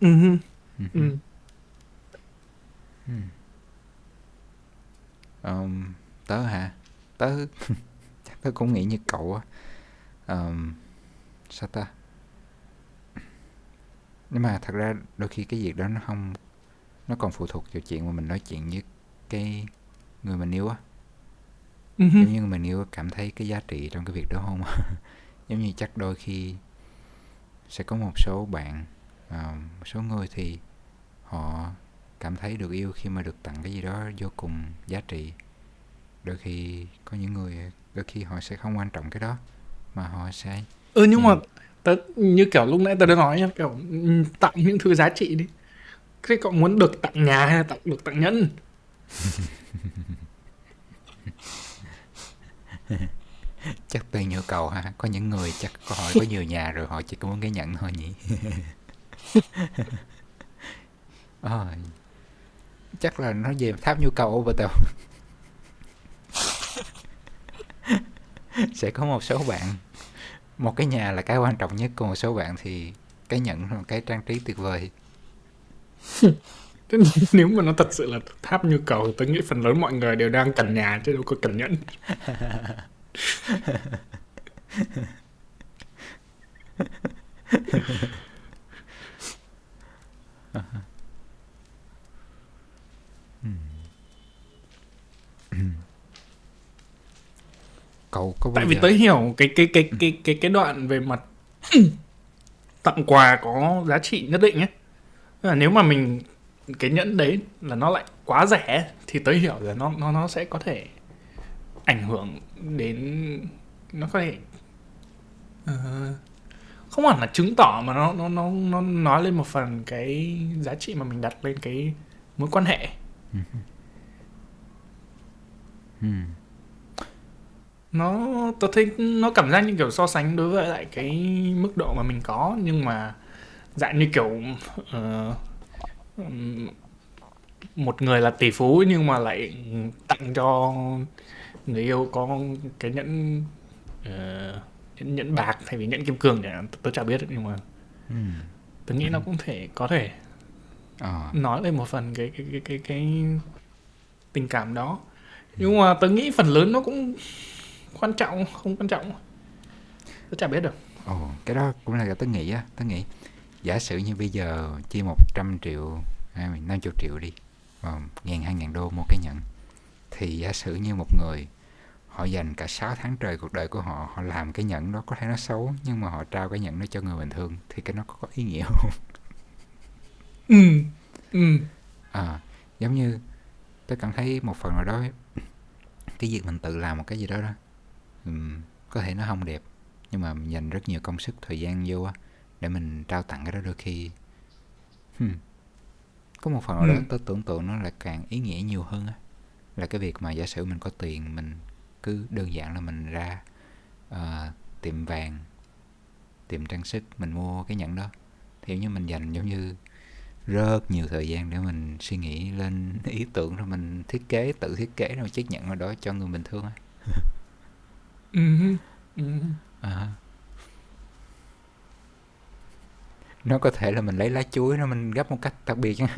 Ừ. Ừ. ừ. Ờm, tớ hả? Tớ chắc tớ cũng nghĩ như cậu á. Ờm, sao ta? Nhưng mà thật ra đôi khi cái việc đó nó không nó còn phụ thuộc vào chuyện mà mình nói chuyện với cái người mình yêu á. Ừ. Giống như mình yêu cảm thấy cái giá trị trong cái việc đó không? Giống như chắc đôi khi sẽ có một số bạn, ờm, một số người thì họ cảm thấy được yêu khi mà được tặng cái gì đó vô cùng giá trị. Đôi khi có những người đôi khi họ sẽ không quan trọng cái đó mà họ sẽ ừ nhưng mà tớ như kiểu lúc nãy tớ đã nói kiểu ừ, tặng những thứ giá trị đi. Thế cậu muốn được tặng nhà hay là tặng được tặng nhẫn chắc tùy nhu cầu ha có những người chắc có họ có nhiều nhà rồi họ chỉ có muốn cái nhẫn thôi nhỉ. Ờ, chắc là nó về tháp nhu cầu tao sẽ có một số bạn một cái nhà là cái quan trọng nhất còn một số bạn thì cái nhẫn là cái trang trí tuyệt vời. Nếu mà nó thật sự là tháp nhu cầu thì tớ nghĩ phần lớn mọi người đều đang cần nhà chứ đâu có cần nhẫn cậu có tại vì tớ hiểu cái cái cái cái cái cái đoạn về mặt tặng quà có giá trị nhất định ấy. Tức là nếu mà mình cái nhẫn đấy là nó lại quá rẻ thì tớ hiểu là nó nó nó sẽ có thể ảnh hưởng đến nó có thể ờ, không hẳn là chứng tỏ mà nó nó nó nó nói lên một phần cái giá trị mà mình đặt lên cái mối quan hệ ừ. nó tôi thấy nó cảm giác như kiểu so sánh đối với lại cái mức độ mà mình có nhưng mà dạng như kiểu ờ, ừm, một người là tỷ phú nhưng mà lại tặng cho người yêu có cái nhẫn ờ, nhẫn, nhẫn bạc thay vì nhẫn kim cương chẳng hạn tôi chả biết nhưng mà Ừ. tôi nghĩ nó cũng thể có thể Ờ. nói lên một phần cái cái cái cái, cái tình cảm đó nhưng mà tôi nghĩ phần lớn nó cũng quan trọng không quan trọng. Tôi chả biết được. Ồ, cái đó cũng là tớ nghĩ á, tớ nghĩ giả sử như bây giờ chi 100 triệu hay 50 triệu đi, ngàn hai ngàn đô mua cái nhẫn thì giả sử như một người họ dành cả 6 tháng trời cuộc đời của họ họ làm cái nhẫn đó có thể nó xấu nhưng mà họ trao cái nhẫn đó cho người bình thường thì cái nó có, có ý nghĩa không? Ừ ừ. À, giống như tôi cảm thấy một phần nào đó cái việc mình tự làm một cái gì đó đó ừm, có thể nó không đẹp nhưng mà mình dành rất nhiều công sức thời gian vô á để mình trao tặng cái đó đôi khi hmm, có một phần nào đó Ừ. tôi tưởng tượng nó là càng ý nghĩa nhiều hơn á là cái việc mà giả sử mình có tiền mình cứ đơn giản là mình ra ờ, tiệm vàng tiệm trang sức mình mua cái nhẫn đó thì như mình dành giống như rất nhiều thời gian để mình suy nghĩ lên ý tưởng rồi mình thiết kế tự thiết kế rồi chiếc nhẫn ở đó cho người bình thường á. Ừ ừ À. Nó có thể là mình lấy lá chuối nó mình gấp một cách đặc biệt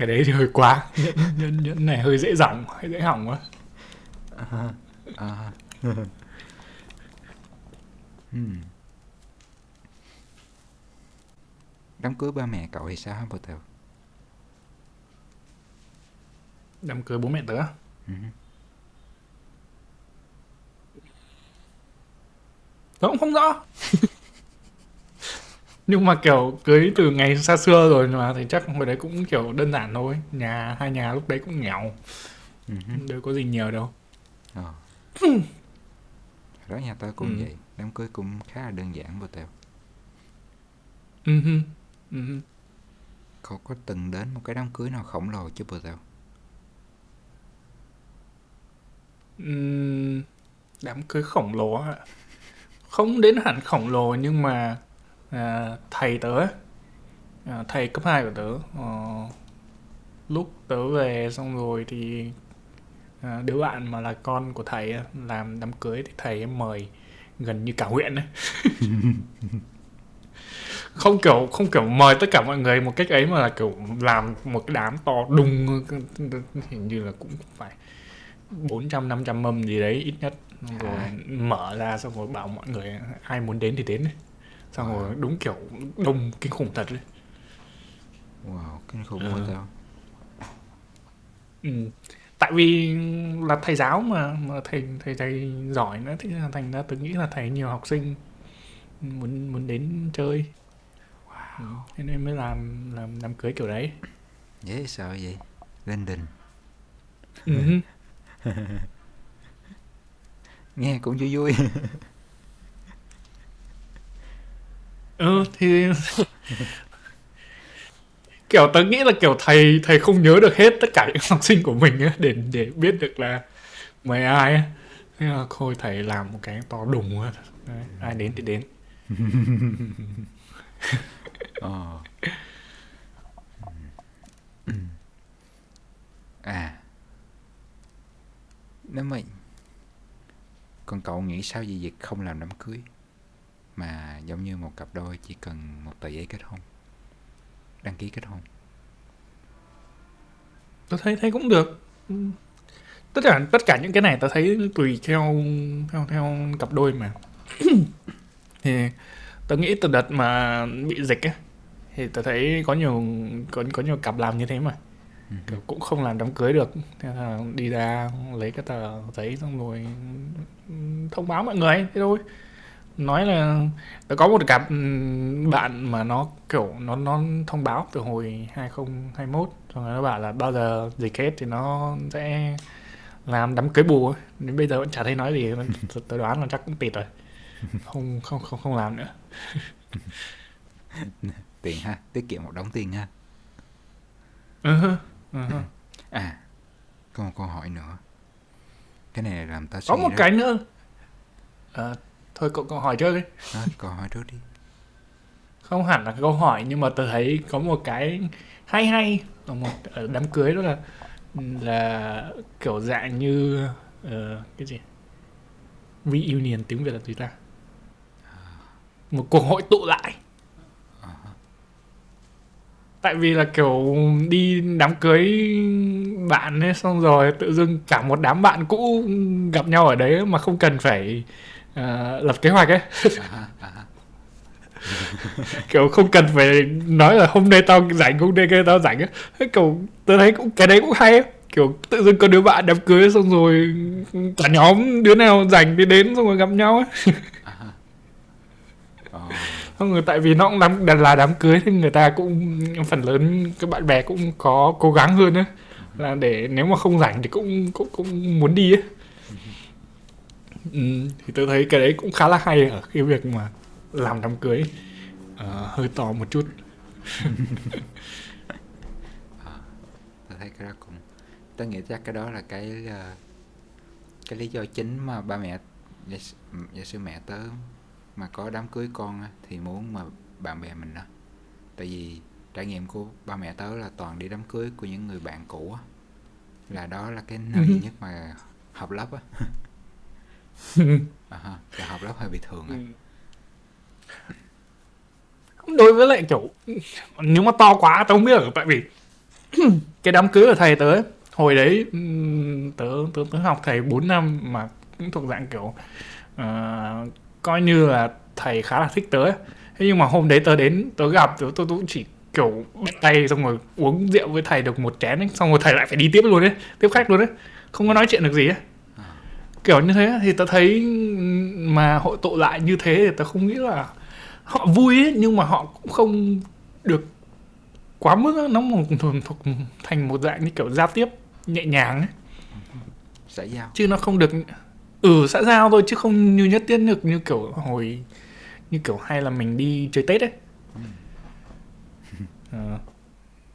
cái đấy thì hơi quá nhẫn nhẫn nhẫn này hơi dễ dỏng hơi dễ hỏng quá À. À. Hmm. Đám cưới ba mẹ cậu thì sao hả Tèo? đám cưới bố mẹ tớ Ừ. tớ cũng không rõ nhưng mà kiểu cưới từ ngày xa xưa rồi mà thì chắc hồi đấy cũng kiểu đơn giản thôi nhà hai nhà lúc đấy cũng nghèo Ừ. đâu có gì nhiều đâu Ờ. Đó nhà tớ cũng Ừ. vậy. Đám cưới cũng khá là đơn giản Bồ Tèo. ừ hư. Cậu có từng đến một cái đám cưới nào khổng lồ chưa Bồ Tèo? Ừm, đám cưới khổng lồ ạ không đến hẳn khổng lồ nhưng mà à, thầy tớ ấy, à, thầy cấp 2 của tớ ờ, lúc tớ về xong rồi thì à, đứa bạn mà là con của thầy á, làm đám cưới thì thầy ấy mời gần như cả huyện ấy. không kiểu không kiểu mời tất cả mọi người một cách ấy mà là kiểu làm một cái đám to đùng hình như là cũng phải 400 500 mâm gì đấy ít nhất rồi À. mở ra xong rồi bảo mọi người ai muốn đến thì đến xong rồi đúng kiểu đông kinh khủng thật đấy Wow, kinh khủng Ờ. Bồ Tèo. ừ. tại vì là thầy giáo mà mà thầy thầy thầy giỏi nữa thì là thành ra tôi nghĩ là thầy nhiều học sinh muốn muốn đến chơi ừ. thế nên mới làm làm đám cưới kiểu đấy Dễ sợ vậy? Lên đình. ừ. Nghe cũng vui vui. ừ thì kiểu tớ nghĩ là kiểu thầy thầy không nhớ được hết tất cả những học sinh của mình á để để biết được là mày ai ấy. thế là thôi thầy làm một cái to đùng á Đấy, ai đến thì đến Ờ. À. Nếu mà còn cậu nghĩ sao về việc không làm đám cưới mà giống như một cặp đôi chỉ cần một tờ giấy kết hôn. Đăng ký kết hôn. Tôi thấy thấy cũng được. Tất cả tất cả những cái này tôi thấy tùy theo theo theo cặp đôi mà. Thì tôi nghĩ từ đợt mà bị dịch á thì tôi thấy có nhiều có có nhiều cặp làm như thế mà. Ừ. kiểu cũng không làm đám cưới được. Thế là đi ra lấy cái tờ giấy xong rồi thông báo mọi người thế thôi nói là có một cặp bạn mà nó kiểu nó nó thông báo từ hồi 2021 xong rồi nó bảo là bao giờ dịch hết thì nó sẽ làm đám cưới bù ấy. đến bây giờ vẫn chả thấy nói gì tôi, đoán là chắc cũng tịt rồi. Không không không không làm nữa. Tiền ha tiết kiệm một đống tiền ha. Ừ ừ à có một câu hỏi nữa. Cái này làm ta có nghĩ một rất- cái nữa. Ờ, thôi cậu, cậu hỏi trước đi. Đó, câu hỏi trước đi. Không hẳn là câu hỏi nhưng mà tôi thấy có một cái hay hay. Ở một ở đám cưới đó là là kiểu dạng như ờ, cái gì? Reunion tiếng việt là gì ta? Một cuộc hội tụ lại. Tại vì là kiểu đi đám cưới bạn ấy xong rồi tự dưng cả một đám bạn cũ gặp nhau ở đấy mà không cần phải ờ, lập kế hoạch ấy. À, à, kiểu không cần phải nói là hôm nay tao rảnh hôm nay kia tao rảnh Thế kiểu tao thấy cũng cái đấy cũng hay á kiểu tự dưng có đứa bạn đám cưới xong rồi cả nhóm đứa nào rảnh thì đến xong rồi gặp nhau à, ha. Ồ, Xong rồi tại vì nó cũng đám, là đám cưới thì người ta cũng phần lớn các bạn bè cũng có cố gắng hơn á là để nếu mà không rảnh thì cũng cũng cũng muốn đi ấy. Ừ, thì tôi thấy cái đấy cũng khá là hay ở cái việc mà làm đám cưới Ờ, hơi to một chút. Tôi thấy cái đó cũng tôi nghĩ chắc cái đó là cái ờ, cái lý do chính mà ba mẹ giả, giả sử mẹ tớ mà có đám cưới con thì muốn mà bạn bè mình á. Tại vì trải nghiệm của ba mẹ tớ là toàn đi đám cưới của những người bạn cũ á là đó là cái nơi duy nhất mà học lớp á à, là học lớp hơi bị thường à. ừ. đối với lại kiểu nếu mà to quá tao không biết được tại vì cái đám cưới của thầy tớ ấy, hồi đấy tớ tớ tớ học thầy 4 năm mà cũng thuộc dạng kiểu uh, coi như là thầy khá là thích tớ ấy. thế nhưng mà hôm đấy tớ đến tớ gặp tớ tôi cũng chỉ kiểu bắt tay xong rồi uống rượu với thầy được một chén ấy, xong rồi thầy lại phải đi tiếp luôn đấy tiếp khách luôn đấy không có nói chuyện được gì ấy kiểu như thế thì tớ thấy mà hội tụ lại như thế thì tớ không nghĩ là họ vui ấy, nhưng mà họ cũng không được quá mức nó một thuộc, thuộc thành một dạng như kiểu giao tiếp nhẹ nhàng ấy. Xã giao. Chứ nó không được ừ xã giao thôi chứ không như nhất thiết được như kiểu hồi như kiểu hay là mình đi chơi tết ấy. Ờ,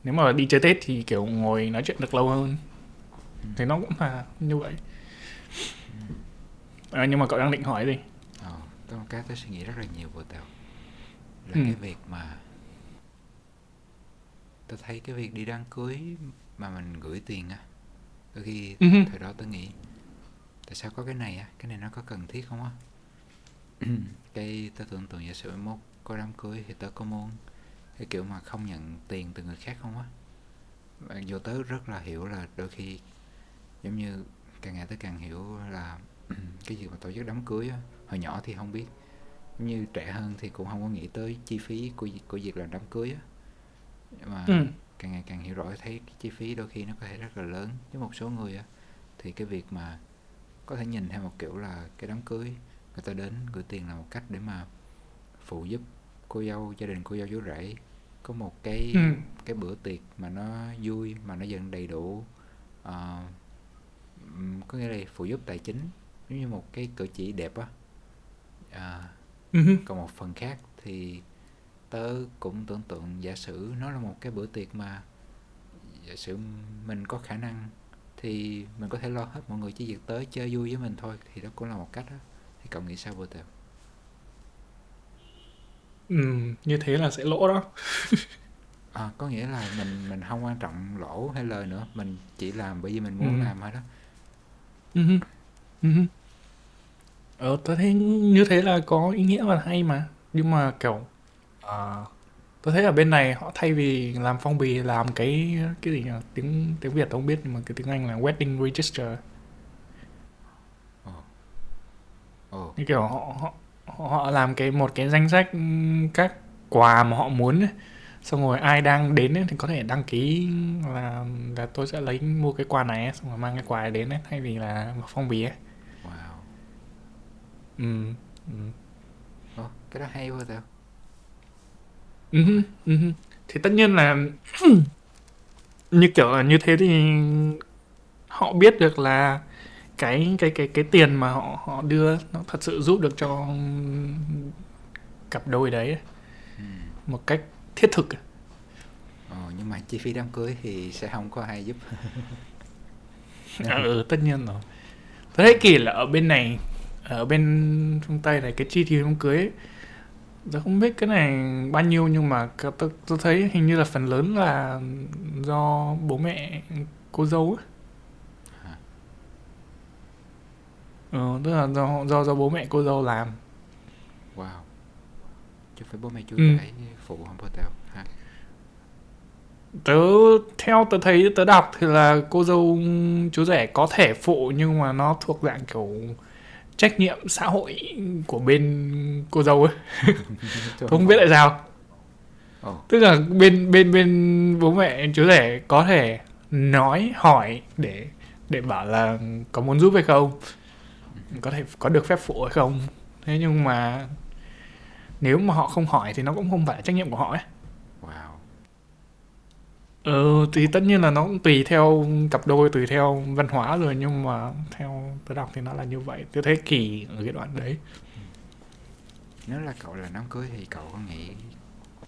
nếu mà đi chơi tết thì kiểu ngồi nói chuyện được lâu hơn. Thì nó cũng là như vậy à, nhưng mà cậu đang định hỏi gì? Ờ, có một cái tôi suy nghĩ rất là nhiều vô tèo. Là Ừ. cái việc mà tôi thấy cái việc đi đám cưới mà mình gửi tiền á đôi khi Ừ thời đó tôi nghĩ tại sao có cái này á? Cái này nó có cần thiết không á? Cái tôi tưởng tượng giả sử mốt có đám cưới thì tớ có muốn cái kiểu mà không nhận tiền từ người khác không á. Dù tớ rất là hiểu là đôi khi giống như càng ngày tớ càng hiểu là cái việc mà tổ chức đám cưới á hồi nhỏ thì không biết. Như trẻ hơn thì cũng không có nghĩ tới chi phí của việc- của việc làm đám cưới á. Mà ừ. càng ngày càng hiểu rõ thấy cái chi phí đôi khi nó có thể rất là lớn với một số người á. Thì cái việc mà có thể nhìn theo một kiểu là cái đám cưới người ta đến gửi tiền là một cách để mà phụ giúp cô dâu gia đình cô dâu chú rể. Có một cái Ừ. cái bữa tiệc mà nó vui mà nó dần đầy đủ ừm, có nghĩa là phụ giúp tài chính giống như một cái cử chỉ đẹp á À, Ừ. còn một phần khác thì tớ cũng tưởng tượng giả sử nó là một cái bữa tiệc mà giả sử mình có khả năng thì mình có thể lo hết mọi người chỉ việc tới chơi vui với mình thôi thì đó cũng là một cách đó thì cậu nghĩ sao vô tèo Ừ. như thế là sẽ lỗ đó à, có nghĩa là mình mình không quan trọng lỗ hay lời nữa mình chỉ làm bởi vì mình muốn Ừ. làm thôi đó Ừ Ừ hứ. Ờ, tôi thấy như thế là có ý nghĩa và hay mà. Nhưng mà kiểu ờ, tôi thấy ở bên này họ thay vì làm phong bì làm cái cái gì nhỉ? Tiếng tiếng Việt tôi không biết nhưng mà cái tiếng Anh là wedding register. ồ Như kiểu họ họ họ làm cái một cái danh sách ừm, các quà mà họ muốn ấy. Xong rồi ai đang đến ấy, thì có thể đăng ký là là tôi sẽ lấy mua cái quà này ấy, xong rồi mang cái quà này đến ấy, thay vì là phong bì ấy. Ừ. Ừ. cái đó hay vô tèo Ừ ừ. Thì tất nhiên là như kiểu là như thế thì họ biết được là cái cái cái cái tiền mà họ họ đưa nó thật sự giúp được cho cặp đôi đấy ừ. một cách thiết thực. ồ nhưng mà chi phí đám cưới thì sẽ không có ai giúp À, ừ, tất nhiên rồi. Thấy kỳ là ở bên này ở bên phương Tây này cái chi phí đám cưới ấy, tôi không biết cái này bao nhiêu nhưng mà tôi, tôi thấy hình như là phần lớn là do bố mẹ cô dâu ấy. Ừ, tức là do do do bố mẹ cô dâu làm. wow chứ phải bố mẹ chú Ừ. rể phụ không vô tèo ha Tớ theo tớ thấy tớ đọc thì là cô dâu chú rể có thể phụ nhưng mà nó thuộc dạng kiểu trách nhiệm xã hội của bên cô dâu ấy. Tôi không biết tại sao. Ồ, tức là bên bên bên bố mẹ chú rể có thể nói hỏi để để bảo là có muốn giúp hay không? Có thể có được phép phụ hay không? Thế nhưng mà nếu mà họ không hỏi thì nó cũng không phải là trách nhiệm của họ ấy ừ thì tất nhiên là nó cũng tùy theo cặp đôi tùy theo văn hóa rồi nhưng mà theo tôi đọc thì nó là như vậy. Tôi thấy kỳ ở cái đoạn đấy. Ừ. Nếu là cậu là đám cưới thì cậu có nghĩ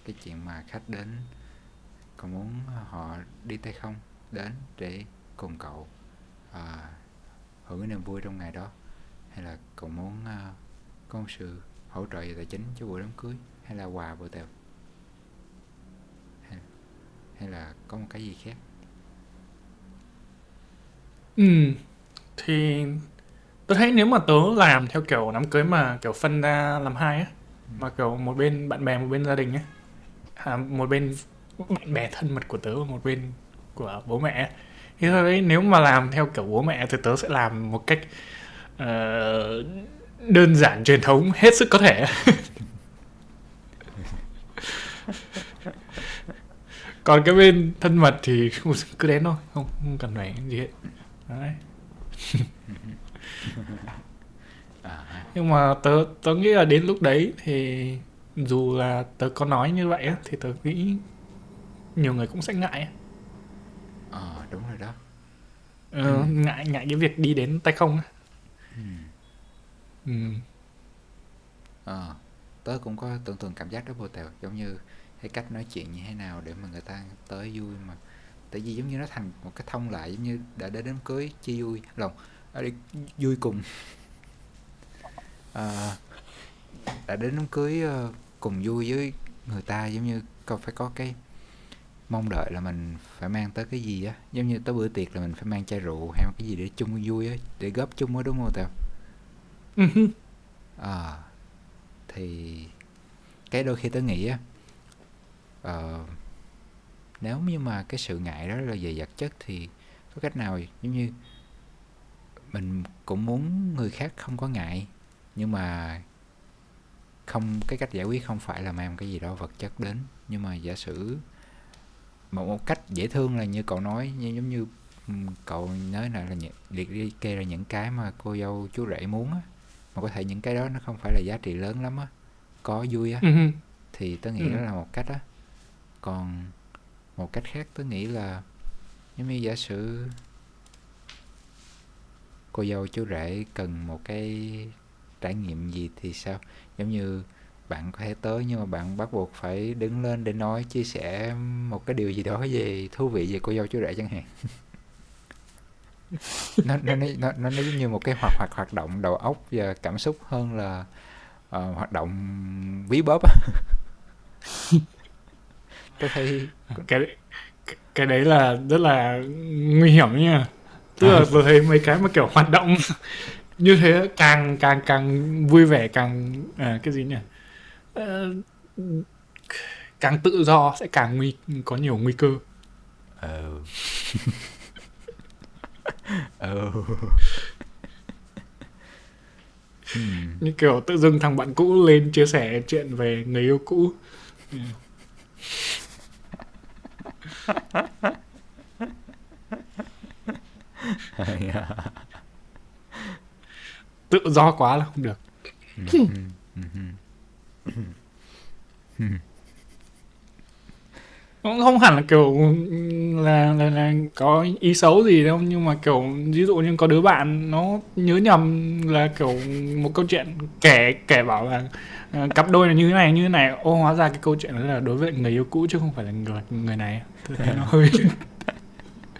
cái chuyện mà khách đến cậu muốn họ đi tay không đến để cùng cậu à, hưởng cái niềm vui trong ngày đó? Hay là cậu muốn à, có một sự hỗ trợ về tài chính cho buổi đám cưới? Hay là quà bữa tiệc hay là có một cái gì khác? Ừ thì tôi thấy nếu mà tớ làm theo kiểu đám cưới mà kiểu phân ra làm hai á mà kiểu một bên bạn bè một bên gia đình á à, một bên bạn bè thân mật của tớ và một bên của bố mẹ thì tôi thấy nếu mà làm theo kiểu bố mẹ thì tớ sẽ làm một cách ờ, đơn giản truyền thống hết sức có thể còn cái bên thân mật thì cứ đến thôi không, không cần phải gì hết đấy à, nhưng mà tớ tớ nghĩ là đến lúc đấy thì dù là tớ có nói như vậy thì tớ nghĩ nhiều người cũng sẽ ngại ờ đúng rồi đó ờ, Ừ. ngại ngại cái việc đi đến tay không ừ. ừ. Ờ, tớ cũng có tưởng tượng cảm giác đó vô tèo giống như cái cách nói chuyện như thế nào để mà người ta tới vui mà? Tại vì giống như nó thành một cái thông lại giống như đã đến đám cưới chia vui lòng ở đây vui cùng. Ờ, đã đến đám cưới ờ, cùng vui với người ta giống như có phải có cái mong đợi là mình phải mang tới cái gì á. Giống như tới bữa tiệc là mình phải mang chai rượu hay một cái gì để chung vui á để góp chung á đúng không tèo? Ừ hứ. Ờ, thì cái đôi khi tớ nghĩ á ờ, nếu như mà cái sự ngại đó là về vật chất thì có cách nào giống như mình cũng muốn người khác không có ngại nhưng mà không cái cách giải quyết không phải là mang cái gì đó vật chất đến. Nhưng mà giả sử một, một cách dễ thương là như cậu nói như giống như cậu nói là, là liệt đi kê ra những cái mà cô dâu chú rể muốn á mà có thể những cái đó nó không phải là giá trị lớn lắm á có vui á Ừ thì tớ nghĩ Ừ. đó là một cách á còn một cách khác tôi nghĩ là giống như giả sử cô dâu chú rể cần một cái trải nghiệm gì thì sao? Giống như bạn có thể tới nhưng mà bạn bắt buộc phải đứng lên để nói chia sẻ một cái điều gì đó về thú vị về cô dâu chú rể chẳng hạn. Nó nó nó nó nó giống như một cái hoạt hoạt hoạt động đầu óc và cảm xúc hơn là uh, hoạt động ví bóp tôi thấy cái cái đấy là rất là nguy hiểm nha tức là tôi thấy mấy cái mà kiểu hoạt động như thế càng càng càng vui vẻ càng à, cái gì nhỉ? Ờ, càng tự do sẽ càng nguy có nhiều nguy cơ. Ờ. Ờ. Hmm. như kiểu tự dưng thằng bạn cũ lên chia sẻ chuyện về người yêu cũ. à tự do quá là không được. Cũng không hẳn là kiểu là, là là có ý xấu gì đâu nhưng mà kiểu ví dụ như có đứa bạn nó nhớ nhầm là kiểu một câu chuyện kể kể bảo là cặp đôi là như thế này như thế này. Ô hóa ra cái câu chuyện đó là đối với người yêu cũ chứ không phải là người người này. Tôi thấy nó hơi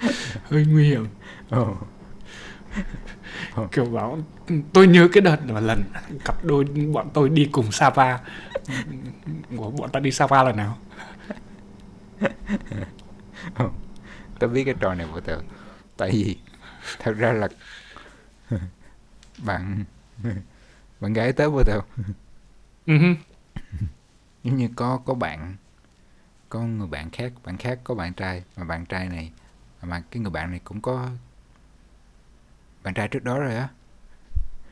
hơi nguy hiểm. Ồ. kiểu bảo tôi nhớ cái đợt mà lần cặp đôi bọn tôi đi cùng Sapa. Của bọn ta đi Sapa lần nào? Tớ biết cái trò này của tớ Tại vì Thật ra là Bạn Bạn gái tới của tớ Ừ. Giống như có có bạn Có người bạn khác Bạn khác có bạn trai Mà bạn trai này Mà cái người bạn này cũng có Bạn trai trước đó rồi á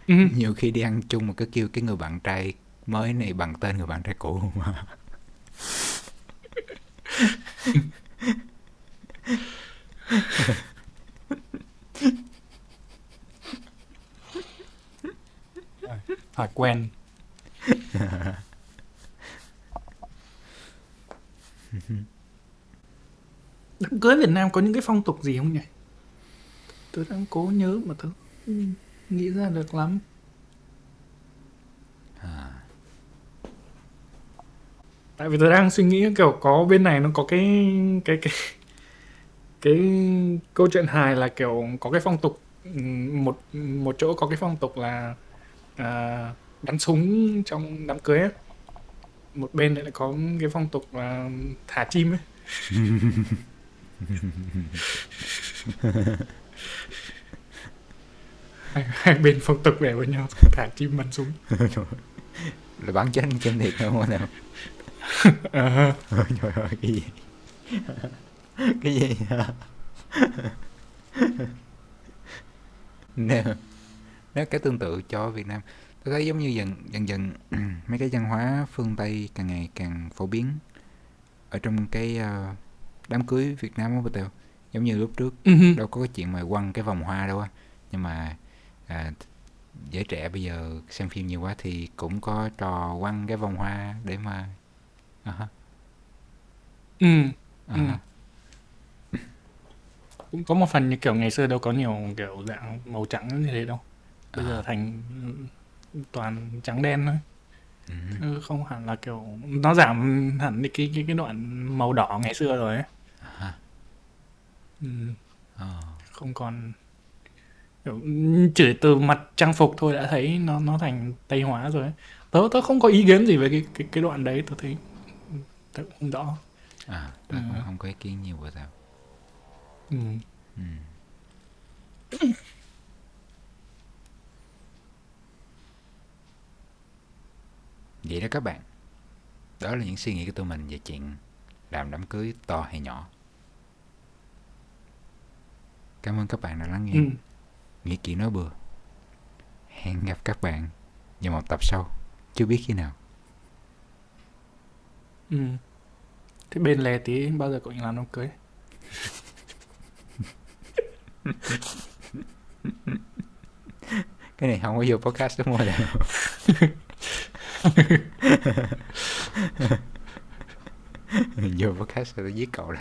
Ừ. nhiều khi đi ăn chung mà cứ kêu cái người bạn trai mới này bằng tên người bạn trai cũ mà Hỏi quen. Đám cưới Việt Nam có những cái phong tục gì không nhỉ? Tôi đang cố nhớ mà tôi không nghĩ ra được lắm. Tại vì tôi đang suy nghĩ kiểu có bên này nó có cái cái cái cái câu chuyện hài là kiểu có cái phong tục ừm, một một chỗ có cái phong tục là à, bắn súng trong đám cưới ấy. Một bên lại có cái phong tục là thả chim ấy. hai, hai bên phong tục về với nhau thả chim bắn súng. là bắn chết trên thiệt không nào Ôi trời ơi cái gì cái gì nếu, nếu cái tương tự cho Việt Nam tôi thấy giống như dần dần dần mấy cái văn hóa phương Tây càng ngày càng phổ biến ở trong cái ờ, đám cưới Việt Nam á Tèo giống như lúc trước hừ. đâu có cái chuyện mà quăng cái vòng hoa đâu á nhưng mà à, giới trẻ bây giờ xem phim nhiều quá thì cũng có trò quăng cái vòng hoa để mà à, ha, ừ. à, Ừ. ha. cũng có một phần như kiểu ngày xưa đâu có nhiều kiểu dạng màu trắng như thế đâu bây giờ thành toàn trắng đen thôi Ừ. Không hẳn là kiểu nó giảm hẳn đi cái cái cái đoạn màu đỏ ngày xưa rồi ấy Ha. ừ, Ờ. không còn kiểu, chỉ từ mặt trang phục thôi đã thấy nó nó thành tây hóa rồi ấy. tớ tớ không có ý kiến gì về cái cái cái đoạn đấy tớ thấy tớ không rõ à tôi Ừ. cũng không có ý kiến nhiều về tao ừ. ừ. Vậy đó các bạn. Đó là những suy nghĩ của tụi mình về chuyện làm đám cưới to hay nhỏ. Cảm ơn các bạn đã lắng nghe. Ừ. nghĩ kỹ nói bừa. Hẹn gặp các bạn vào một tập sau. Chưa biết khi nào. Ừ. Thế bên lè tí bao giờ cậu làm đám cưới? cái này không có vô podcast đúng không đâu vô podcast rồi tôi giết cậu đó